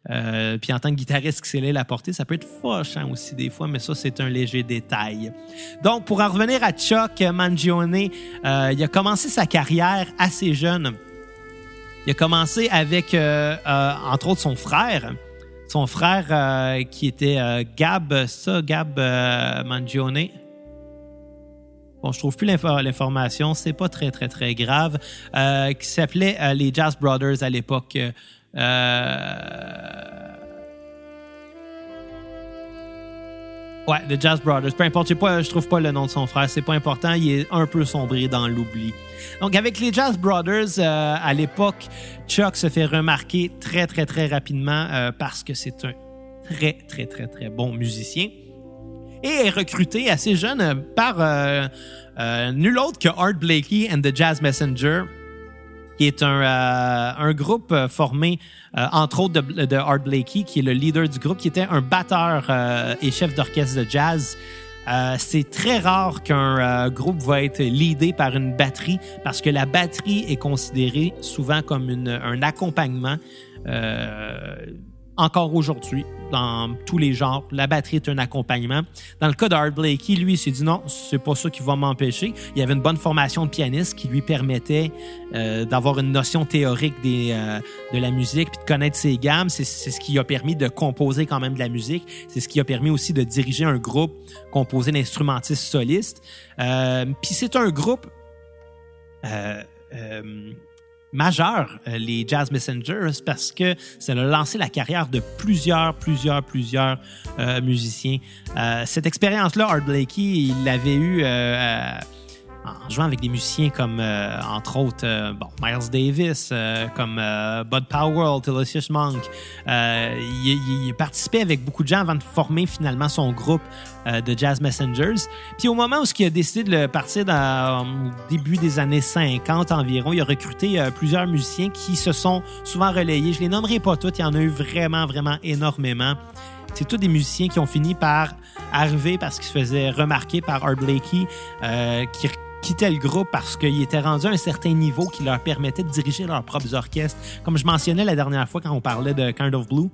Euh, puis en tant que guitariste qui sait lire la portée, ça peut être fâchant aussi des fois, mais ça, c'est un léger détail. Donc, pour en revenir à Chuck Mangione, euh, il a commencé sa carrière assez jeune. Il a commencé avec, entre autres, son frère. Son frère euh, qui était euh, Gab, ça, Gab euh, Mangione. bon, je trouve plus l'info- l'information, c'est pas très, très, très grave, euh, qui s'appelait euh, les Jazz Brothers à l'époque. euh, Ouais, The Jazz Brothers. Peu importe, pas, je trouve pas le nom de son frère. C'est pas important. Il est un peu sombré dans l'oubli. Donc, avec les Jazz Brothers, euh, à l'époque, Chuck se fait remarquer très, très, très rapidement euh, parce que c'est un très, très, très, très bon musicien. Et est recruté assez jeune euh, par euh, euh, nul autre que Art Blakey and the Jazz Messenger, qui est un, euh, un groupe euh, formé, euh, entre autres, de, de Art Blakey, qui est le leader du groupe, qui était un batteur euh, et chef d'orchestre de jazz. Euh, c'est très rare qu'un euh, groupe va être leadé par une batterie parce que la batterie est considérée souvent comme une, un accompagnement. Encore aujourd'hui, dans tous les genres, la batterie est un accompagnement. Dans le cas d'Art Blakey, lui, il s'est dit non, c'est pas ça qui va m'empêcher. Il y avait une bonne formation de pianiste qui lui permettait euh, d'avoir une notion théorique des, euh, de la musique puis de connaître ses gammes. C'est c'est ce qui a permis de composer quand même de la musique. C'est ce qui a permis aussi de diriger un groupe composé d'instrumentistes solistes. Euh, puis c'est un groupe euh, euh, majeur, euh, les Jazz Messengers, parce que ça a lancé la carrière de plusieurs, plusieurs, plusieurs euh, musiciens. Euh, cette expérience-là, Art Blakey, il l'avait eu en jouant avec des musiciens comme, euh, entre autres, euh, bon, Miles Davis, euh, comme euh, Bud Powell, Thelonious Monk. Euh, il, il- participait avec beaucoup de gens avant de former finalement son groupe de Jazz Messengers. Puis au moment où il a décidé de partir dans, au début des années 50 environ, il a recruté plusieurs musiciens qui se sont souvent relayés. Je les nommerai pas tous, il y en a eu vraiment, vraiment énormément. C'est tous des musiciens qui ont fini par arriver parce qu'ils se faisaient remarquer par Art Blakey, euh, qui quittaient le groupe parce qu'ils étaient rendus à un certain niveau qui leur permettait de diriger leurs propres orchestres. Comme je mentionnais la dernière fois quand on parlait de Kind of Blue,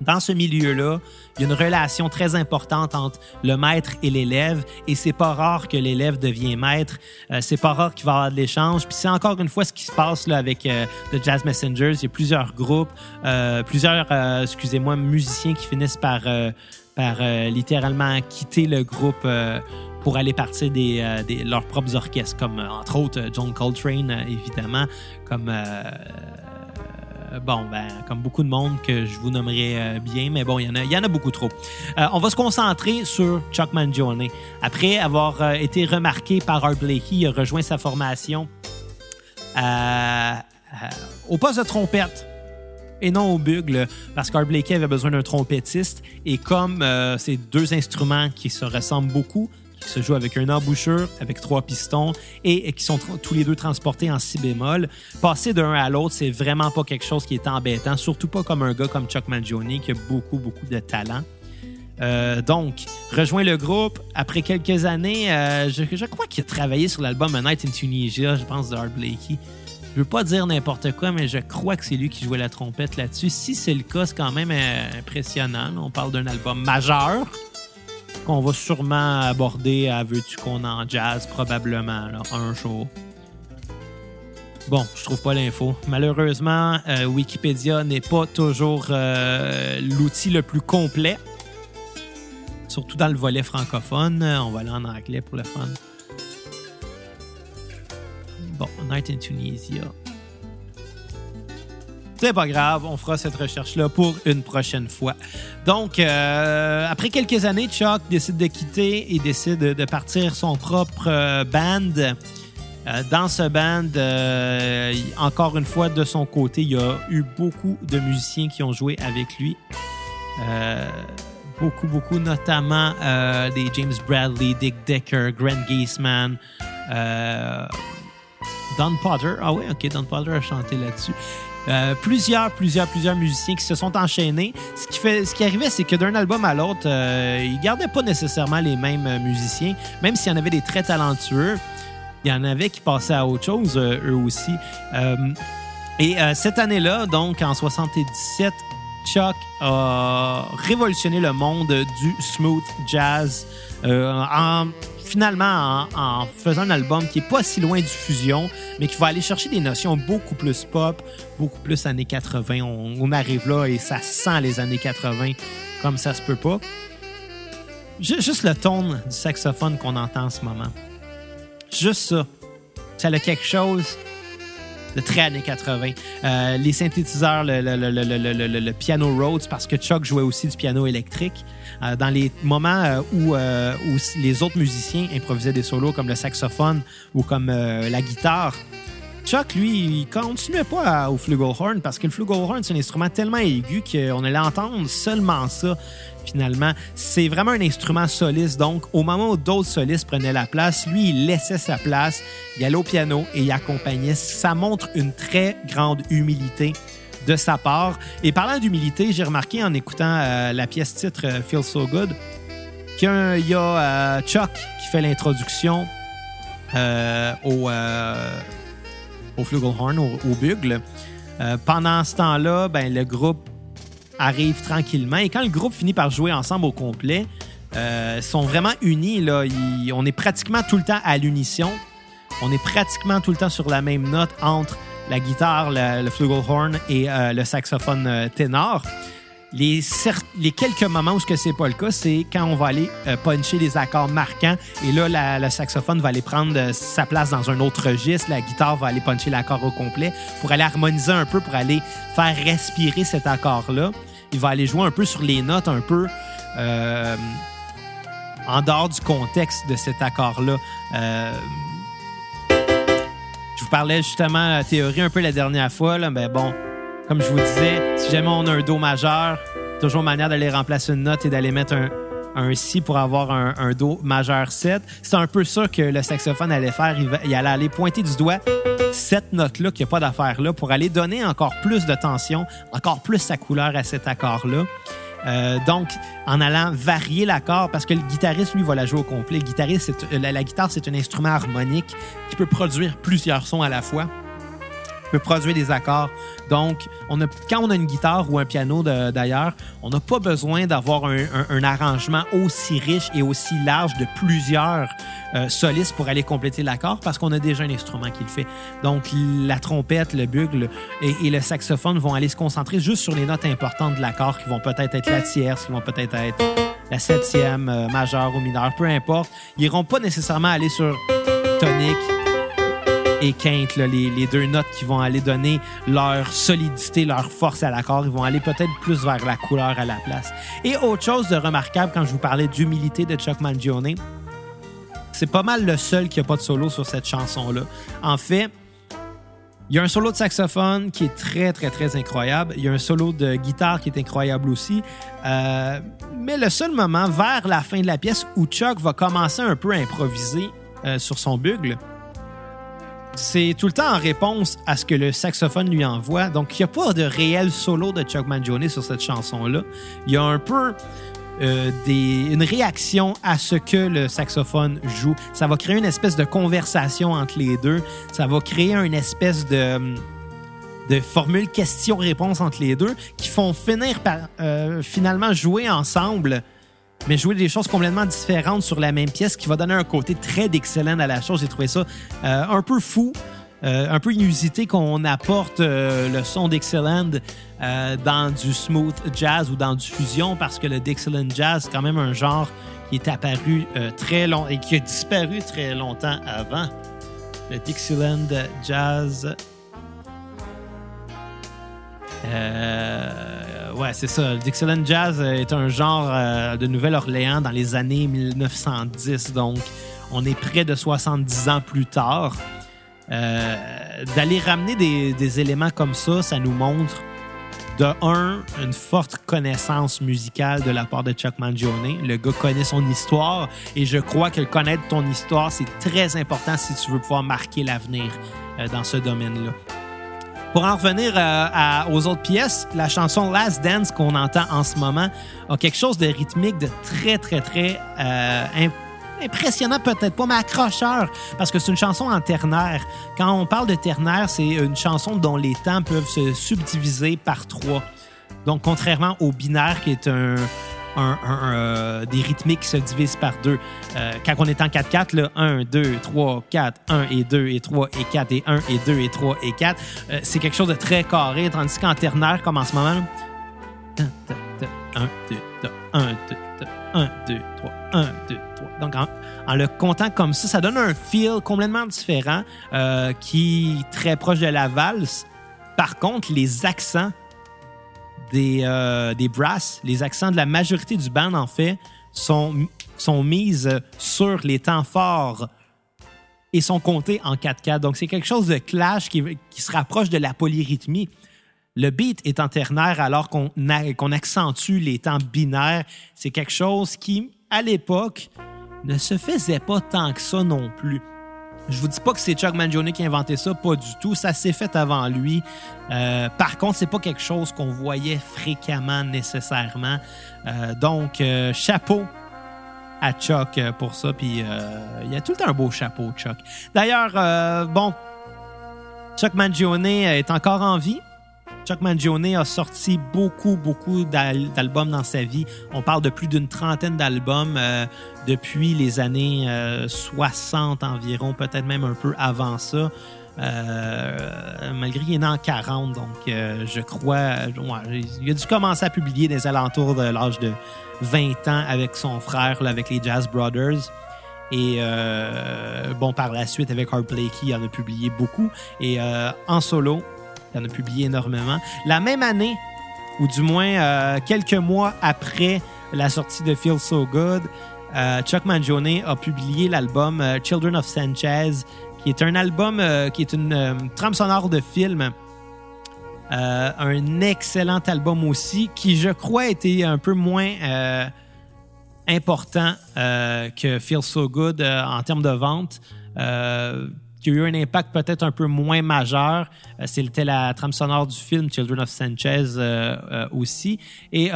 dans ce milieu-là, il y a une relation très importante entre le maître et l'élève, et c'est pas rare que l'élève devient maître. Euh, c'est pas rare qu'il va y avoir de l'échange. Puis c'est encore une fois ce qui se passe là avec euh, The Jazz Messengers. Il y a plusieurs groupes, euh, plusieurs, euh, excusez-moi, musiciens qui finissent par, euh, par littéralement quitter le groupe. Pour aller partir euh, des- leurs propres orchestres, comme euh, entre autres euh, John Coltrane, évidemment, comme bon, ben, comme beaucoup de monde que je vous nommerai bien, mais bon, il y en a, y en a beaucoup trop. On va se concentrer sur Chuck Mangione. Après avoir été remarqué par Art Blakey, il a rejoint sa formation au poste de trompette et non au bugle, parce qu'Art Blakey avait besoin d'un trompettiste. Et comme c'est deux instruments qui se ressemblent beaucoup, qui se jouent avec une embouchure, avec trois pistons, et, qui sont tous les deux transportés en si bémol, passer d'un à l'autre, c'est vraiment pas quelque chose qui est embêtant, surtout pas comme un gars comme Chuck Mangione qui a beaucoup, beaucoup de talent. Euh, donc, rejoint le groupe. Après quelques années, euh, je, je crois qu'il a travaillé sur l'album A Night in Tunisia, je pense, de Art Blakey. Je veux pas dire n'importe quoi, mais je crois que c'est lui qui jouait la trompette là-dessus. Si c'est le cas, c'est quand même euh, impressionnant. On parle d'un album majeur qu'on va sûrement aborder à Veux-tu qu'on en jazz, probablement, là, un jour. Bon, je trouve pas l'info. Malheureusement, euh, Wikipédia n'est pas toujours euh, l'outil le plus complet. Surtout dans le volet francophone. On va aller en anglais pour le fun. Bon, Night in Tunisia. C'est pas grave, on fera cette recherche-là pour une prochaine fois. Donc, euh, après quelques années, Chuck décide de quitter et décide de partir son propre euh, band. Euh, dans ce band, encore une fois, de son côté, il y a eu beaucoup de musiciens qui ont joué avec lui. Beaucoup, beaucoup, notamment des James Bradley, Dick Decker, Grant Geisman, euh, Don Potter. Ah oui, ok, Don Potter a chanté là-dessus. Euh, plusieurs, plusieurs, plusieurs musiciens qui se sont enchaînés. Ce qui, fait, ce qui arrivait, c'est que d'un album à l'autre, euh, ils gardaient pas nécessairement les mêmes euh, musiciens, même s'il y en avait des très talentueux. Il y en avait qui passaient à autre chose, euh, eux aussi. Et cette année-là, donc en 77, Chuck a révolutionné le monde du smooth jazz en finalement en, faisant un album qui est pas si loin du fusion, mais qui va aller chercher des notions beaucoup plus pop, beaucoup plus années 80. On, on arrive là et ça sent les années 80 comme ça se peut pas. Ju- Juste le ton du saxophone qu'on entend en ce moment. Juste ça. Ça a quelque chose de très années 80. Euh, les synthétiseurs, le, le- le- le- piano Rhodes, parce que Chuck jouait aussi du piano électrique. Euh, dans les moments euh, où, euh, où les autres musiciens improvisaient des solos comme le saxophone ou comme la guitare, Chuck, lui, il continuait pas au flugelhorn parce que le flugelhorn, c'est un instrument tellement aigu qu'on allait entendre seulement ça, finalement. C'est vraiment un instrument soliste. Donc, au moment où d'autres solistes prenaient la place, lui, il laissait sa place, il allait au piano et il accompagnait. Ça montre une très grande humilité de sa part. Et parlant d'humilité, j'ai remarqué en écoutant euh, la pièce titre euh, Feel So Good qu'il y a, euh, Chuck qui fait l'introduction au, au flugelhorn, au, bugle. Euh, pendant ce temps-là, ben, le groupe arrive tranquillement. Et quand le groupe finit par jouer ensemble au complet, euh, sont vraiment unis. Là. On est pratiquement tout le temps à l'unisson. On est pratiquement tout le temps sur la même note entre la guitare, le, le flugelhorn et euh, le saxophone euh, ténor. Les, quelques moments où ce que c'est pas le cas, c'est quand on va aller euh, puncher les accords marquants et là, la- le saxophone va aller prendre euh, sa place dans un autre registre, la guitare va aller puncher l'accord au complet pour aller harmoniser un peu, pour aller faire respirer cet accord-là. Il va aller jouer un peu sur les notes, un peu euh, en dehors du contexte de cet accord-là. Je vous parlais justement la théorie un peu la dernière fois, mais bon, comme je vous disais, si jamais on a un Do majeur, toujours manière d'aller remplacer une note et d'aller mettre un, Si pour avoir un, Do majeur 7. C'est un peu ça que le saxophone allait faire. Il, allait aller pointer du doigt cette note-là, qu'il n'y a pas d'affaire là, pour aller donner encore plus de tension, encore plus sa couleur à cet accord-là. Euh, donc, en allant varier l'accord, parce que le guitariste, lui, va la jouer au complet. Le guitariste, euh, la guitare, c'est un instrument harmonique qui peut produire plusieurs sons à la fois peut produire des accords. Donc, on a, quand on a une guitare ou un piano d'ailleurs, on n'a pas besoin d'avoir un, un- un arrangement aussi riche et aussi large de plusieurs euh, solistes pour aller compléter l'accord parce qu'on a déjà un instrument qui le fait. Donc, la trompette, le bugle et, le saxophone vont aller se concentrer juste sur les notes importantes de l'accord qui vont peut-être être la tierce, qui vont peut-être être la septième, euh, majeure ou mineure, peu importe. Ils iront pas nécessairement aller sur tonique, et quinte, les, deux notes qui vont aller donner leur solidité, leur force à l'accord. Ils vont aller peut-être plus vers la couleur à la place. Et autre chose de remarquable quand je vous parlais d'humilité de Chuck Mangione, c'est pas mal le seul qui a pas de solo sur cette chanson-là. En fait, il y a un solo de saxophone qui est très, très, très incroyable. Il y a un solo de guitare qui est incroyable aussi. Euh, mais le seul moment vers la fin de la pièce où Chuck va commencer un peu à improviser euh, sur son bugle, c'est tout le temps en réponse à ce que le saxophone lui envoie. Donc, il n'y a pas de réel solo de Chuck Mangione sur cette chanson-là. Il y a un peu euh, une réaction à ce que le saxophone joue. Ça va créer une espèce de conversation entre les deux. Ça va créer une espèce de, de formule question-réponse entre les deux qui font finir par euh, finalement jouer ensemble mais jouer des choses complètement différentes sur la même pièce qui va donner un côté très d'excellent à la chose. J'ai trouvé ça euh, un peu fou, euh, un peu inusité qu'on apporte euh, le son d'Excellent dans du smooth jazz ou dans du fusion parce que le Dixieland jazz, c'est quand même un genre qui est apparu très long et qui a disparu très longtemps avant. Le Dixieland jazz. Euh, ouais, c'est ça. Le Dixieland Jazz euh, est un genre euh, de Nouvelle-Orléans dans les années 1910. Donc, on est près de 70 ans plus tard. Euh, D'aller ramener des, des éléments comme ça, ça nous montre de un, une forte connaissance musicale de la part de Chuck Mangione. Le gars connaît son histoire et je crois que connaître ton histoire, c'est très important si tu veux pouvoir marquer l'avenir dans ce domaine-là. Pour en revenir euh, aux autres pièces, la chanson Last Dance qu'on entend en ce moment a quelque chose de rythmique, de très, très, très euh, im- impressionnant, peut-être pas, mais accrocheur, parce que c'est une chanson en ternaire. Quand on parle de ternaire, c'est une chanson dont les temps peuvent se subdiviser par trois. Donc, contrairement au binaire, qui est un, un- un, euh, des rythmiques qui se divisent par deux. Euh, quand on est en 4-4, là, 1, 2, 3, 4, 1 et 2 et 3 et 4 et 1 et 2 et 3 et 4, euh, c'est quelque chose de très carré, tandis qu'en ternaire, comme en ce moment, là, ta, ta, ta, 1, 2, 3, 1, 2, 3, 1, 2, 3, 1, 2, 3. Donc, en, en le comptant comme ça, ça donne un feel complètement différent euh, qui est très proche de la valse. Par contre, les accents des, euh, des brasses, les accents de la majorité du band, en fait, sont, sont mises sur les temps forts et sont comptés en 4-4. Donc, c'est quelque chose de clash qui, qui se rapproche de la polyrythmie. Le beat est en ternaire alors qu'on accentue les temps binaires. C'est quelque chose qui, à l'époque, ne se faisait pas tant que ça non plus. Je vous dis pas que c'est Chuck Mangione qui a inventé ça, pas du tout. Ça s'est fait avant lui. Euh, par contre, c'est pas quelque chose qu'on voyait fréquemment nécessairement. Euh, donc, euh, chapeau à Chuck pour ça. Puis, il y a tout le temps un beau chapeau, Chuck. D'ailleurs, bon, Chuck Mangione est encore en vie. Chuck Mangione a sorti beaucoup, beaucoup d'al- d'albums dans sa vie. On parle de plus d'une trentaine d'albums euh, depuis les années euh, 60 environ, peut-être même un peu avant ça. Euh, malgré qu'il est né en 40, donc euh, je crois, il a dû commencer à publier des alentours de l'âge de 20 ans avec son frère, avec les Jazz Brothers. Et euh, bon, par la suite, avec Art Blakey, il en a publié beaucoup. Et euh, en solo, il en a publié énormément. La même année, ou du moins euh, quelques mois après la sortie de Feel So Good, euh, Chuck Mangione a publié l'album euh, Children of Sanchez, qui est un album qui est une trame sonore de film. Un excellent album aussi, qui je crois était un peu moins important que Feel So Good en termes de vente. Qui a eu un impact peut-être un peu moins majeur. Euh, C'était la trame sonore du film Children of Sanchez euh, euh, aussi. Et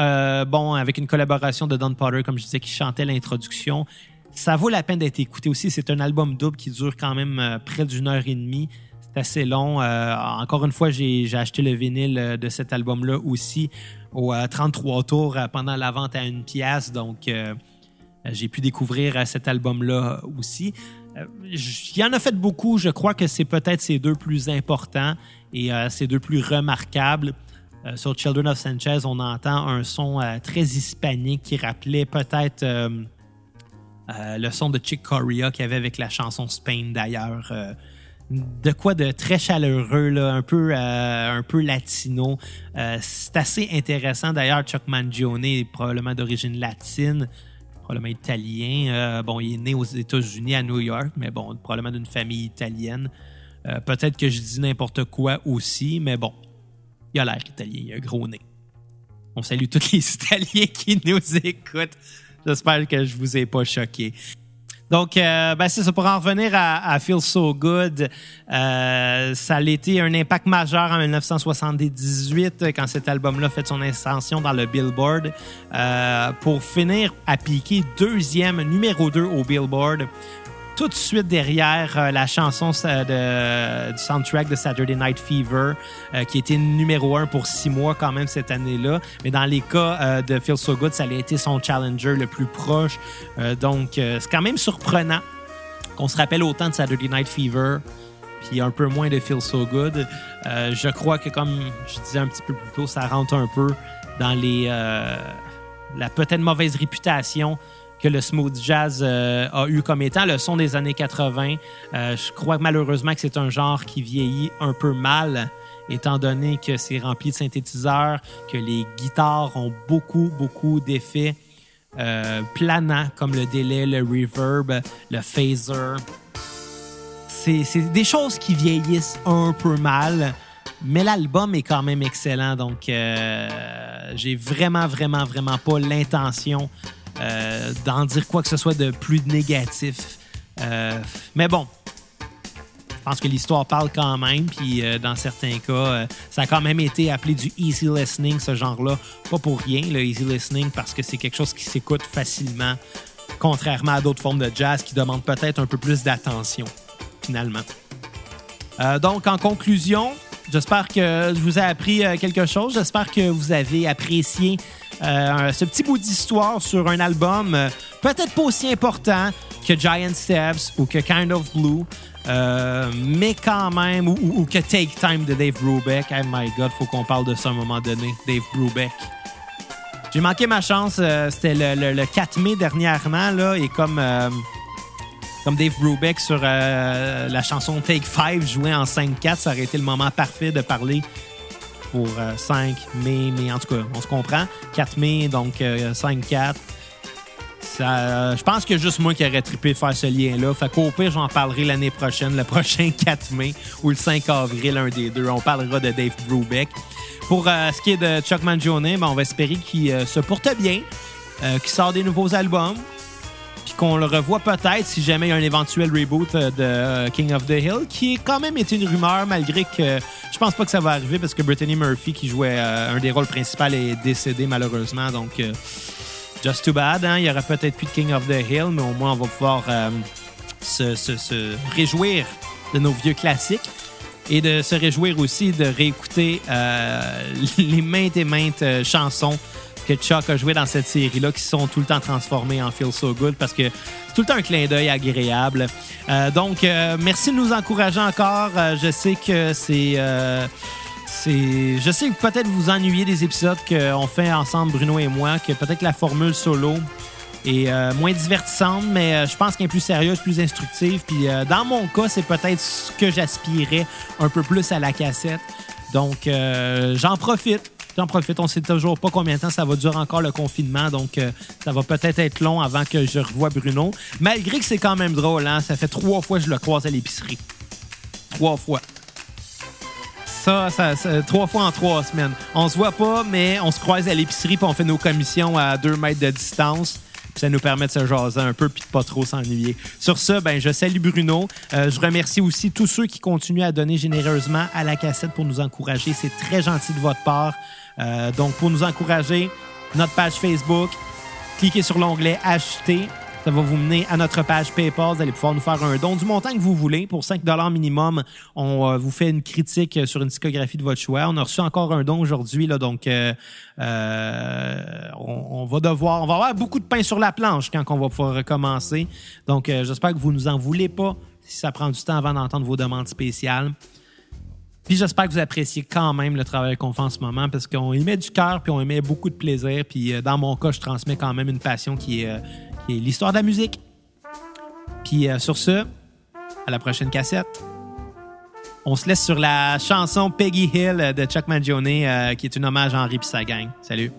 bon, avec une collaboration de Don Potter, comme je disais, qui chantait l'introduction. Ça vaut la peine d'être écouté aussi. C'est un album double qui dure quand même près d'une heure et demie. C'est assez long. Encore une fois, j'ai acheté le vinyle de cet album-là aussi au euh, 33 tours pendant la vente à une pièce. Donc, j'ai pu découvrir cet album-là aussi. Euh, Il y en a fait beaucoup. Je crois que c'est peut-être ces deux plus importants et euh, ces deux plus remarquables. Euh, sur Children of Sanchez, on entend un son euh, très hispanique qui rappelait peut-être euh, euh, le son de Chick Corea qu'il y avait avec la chanson Spain d'ailleurs. Euh, de quoi de très chaleureux, là, un, peu, euh, un peu latino. Euh, c'est assez intéressant. D'ailleurs, Chuck Mangione est probablement d'origine latine, probablement italien. Euh, bon, il est né aux États-Unis, à New York, mais bon, probablement d'une famille italienne. Euh, Peut-être que je dis n'importe quoi aussi, mais bon, il a l'air italien, il a un gros nez. On salue tous les (laughs) Italiens qui nous écoutent. J'espère que je vous ai pas choqué. Donc, euh, ben c'est ça. Pour en revenir à, à Feel So Good, euh, ça a été un impact majeur en 1978 quand cet album-là fait son ascension dans le Billboard euh, pour finir à piquer deuxième, numéro 2 au Billboard. Tout de suite derrière euh, la chanson euh, du soundtrack de Saturday Night Fever, euh, qui était numéro un pour six mois quand même cette année-là. Mais dans les cas de Feel So Good, ça a été son challenger le plus proche. Donc, c'est quand même surprenant qu'on se rappelle autant de Saturday Night Fever, puis un peu moins de Feel So Good. Je crois que, comme je disais un petit peu plus tôt, ça rentre un peu dans les la peut-être mauvaise réputation que le smooth jazz euh, a eu comme étant le son des années 80. Euh, je crois malheureusement que c'est un genre qui vieillit un peu mal, étant donné que c'est rempli de synthétiseurs, que les guitares ont beaucoup, beaucoup d'effets euh, planants, comme le délai, le reverb, le phaser. C'est des choses qui vieillissent un peu mal, mais l'album est quand même excellent. Donc, j'ai vraiment, vraiment, vraiment pas l'intention euh, d'en dire quoi que ce soit de plus négatif. Euh, mais bon, je pense que l'histoire parle quand même, puis euh, dans certains cas, ça a quand même été appelé du easy listening, ce genre-là. Pas pour rien, le easy listening, parce que c'est quelque chose qui s'écoute facilement, contrairement à d'autres formes de jazz qui demandent peut-être un peu plus d'attention, finalement. Donc, en conclusion, j'espère que je vous ai appris quelque chose. J'espère que vous avez apprécié euh, ce petit bout d'histoire sur un album euh, peut-être pas aussi important que Giant Steps ou que Kind of Blue, euh, mais quand même, ou, que Take Time de Dave Brubeck. Oh my God, faut qu'on parle de ça à un moment donné, Dave Brubeck. J'ai manqué ma chance. C'était le, le- le 4 mai dernièrement, là, et comme, comme Dave Brubeck sur la chanson Take 5 jouait en 5-4, ça aurait été le moment parfait de parler pour euh, 5 mai, mais en tout cas, on se comprend. 4 mai, donc euh, 5-4. Ça, euh, je pense a juste moi qui aurais trippé de faire ce lien-là. Fait qu'au pire, j'en parlerai l'année prochaine, le (laughs) prochain 4 mai ou le 5 avril, un des deux. On parlera de Dave Brubeck. Pour euh, ce qui est de Chuck Mangione, ben, on va espérer qu'il euh, se porte bien, euh, qu'il sort des nouveaux albums, qu'on le revoit peut-être si jamais il y a un éventuel reboot euh, de euh, King of the Hill, qui est quand même été une rumeur, malgré que je pense pas que ça va arriver parce que Brittany Murphy, qui jouait euh, un des rôles principaux, est décédé malheureusement. Donc, just too bad. hein. Il y aura peut-être plus de King of the Hill, mais au moins on va pouvoir se, réjouir de nos vieux classiques et de se réjouir aussi de réécouter (laughs) les maintes et maintes chansons que Chuck a jouées dans cette série-là qui sont tout le temps transformées en Feel So Good parce que c'est tout le temps un clin d'œil agréable. Euh, donc, euh, merci de nous encourager encore. Euh, je sais que c'est... c'est, je sais que peut-être vous ennuyez des épisodes qu'on fait ensemble, Bruno et moi, que peut-être la formule solo est moins divertissante, mais je pense qu'elle est plus sérieuse, plus instructive. Puis dans mon cas, c'est peut-être ce que j'aspirais un peu plus à la cassette. Donc j'en profite. J'en profite. On sait toujours pas combien de temps ça va durer encore le confinement, donc euh, ça va peut-être être long avant que je revoie Bruno. Malgré que c'est quand même drôle, hein? Ça fait trois fois que je le croise à l'épicerie. Trois fois. Ça, ça, trois fois en trois semaines. On se voit pas, mais on se croise à l'épicerie puis on fait nos commissions à deux mètres de distance. Ça nous permet de se jaser un peu puis de pas trop s'ennuyer. Sur ce, ben, je salue Bruno. Euh, je remercie aussi tous ceux qui continuent à donner généreusement à la cassette pour nous encourager. C'est très gentil de votre part. Euh, donc, pour nous encourager, notre page Facebook, cliquez sur l'onglet Acheter. Ça va vous mener à notre page PayPal. Vous allez pouvoir nous faire un don du montant que vous voulez. Pour 5 minimum, on euh, vous fait une critique euh, sur une discographie de votre choix. On a reçu encore un don aujourd'hui, là, donc euh, on, on va devoir, on va avoir beaucoup de pain sur la planche quand on va pouvoir recommencer. Donc, j'espère que vous nous en voulez pas si ça prend du temps avant d'entendre vos demandes spéciales. Puis j'espère que vous appréciez quand même le travail qu'on fait en ce moment parce qu'on y met du cœur puis on y met beaucoup de plaisir. Puis dans mon cas, je transmets quand même une passion qui est, qui est l'histoire de la musique. Puis euh, sur ce, à la prochaine cassette. On se laisse sur la chanson Peggy Hill de Chuck Mangione euh, qui est un hommage à Henri et sa gang. Salut!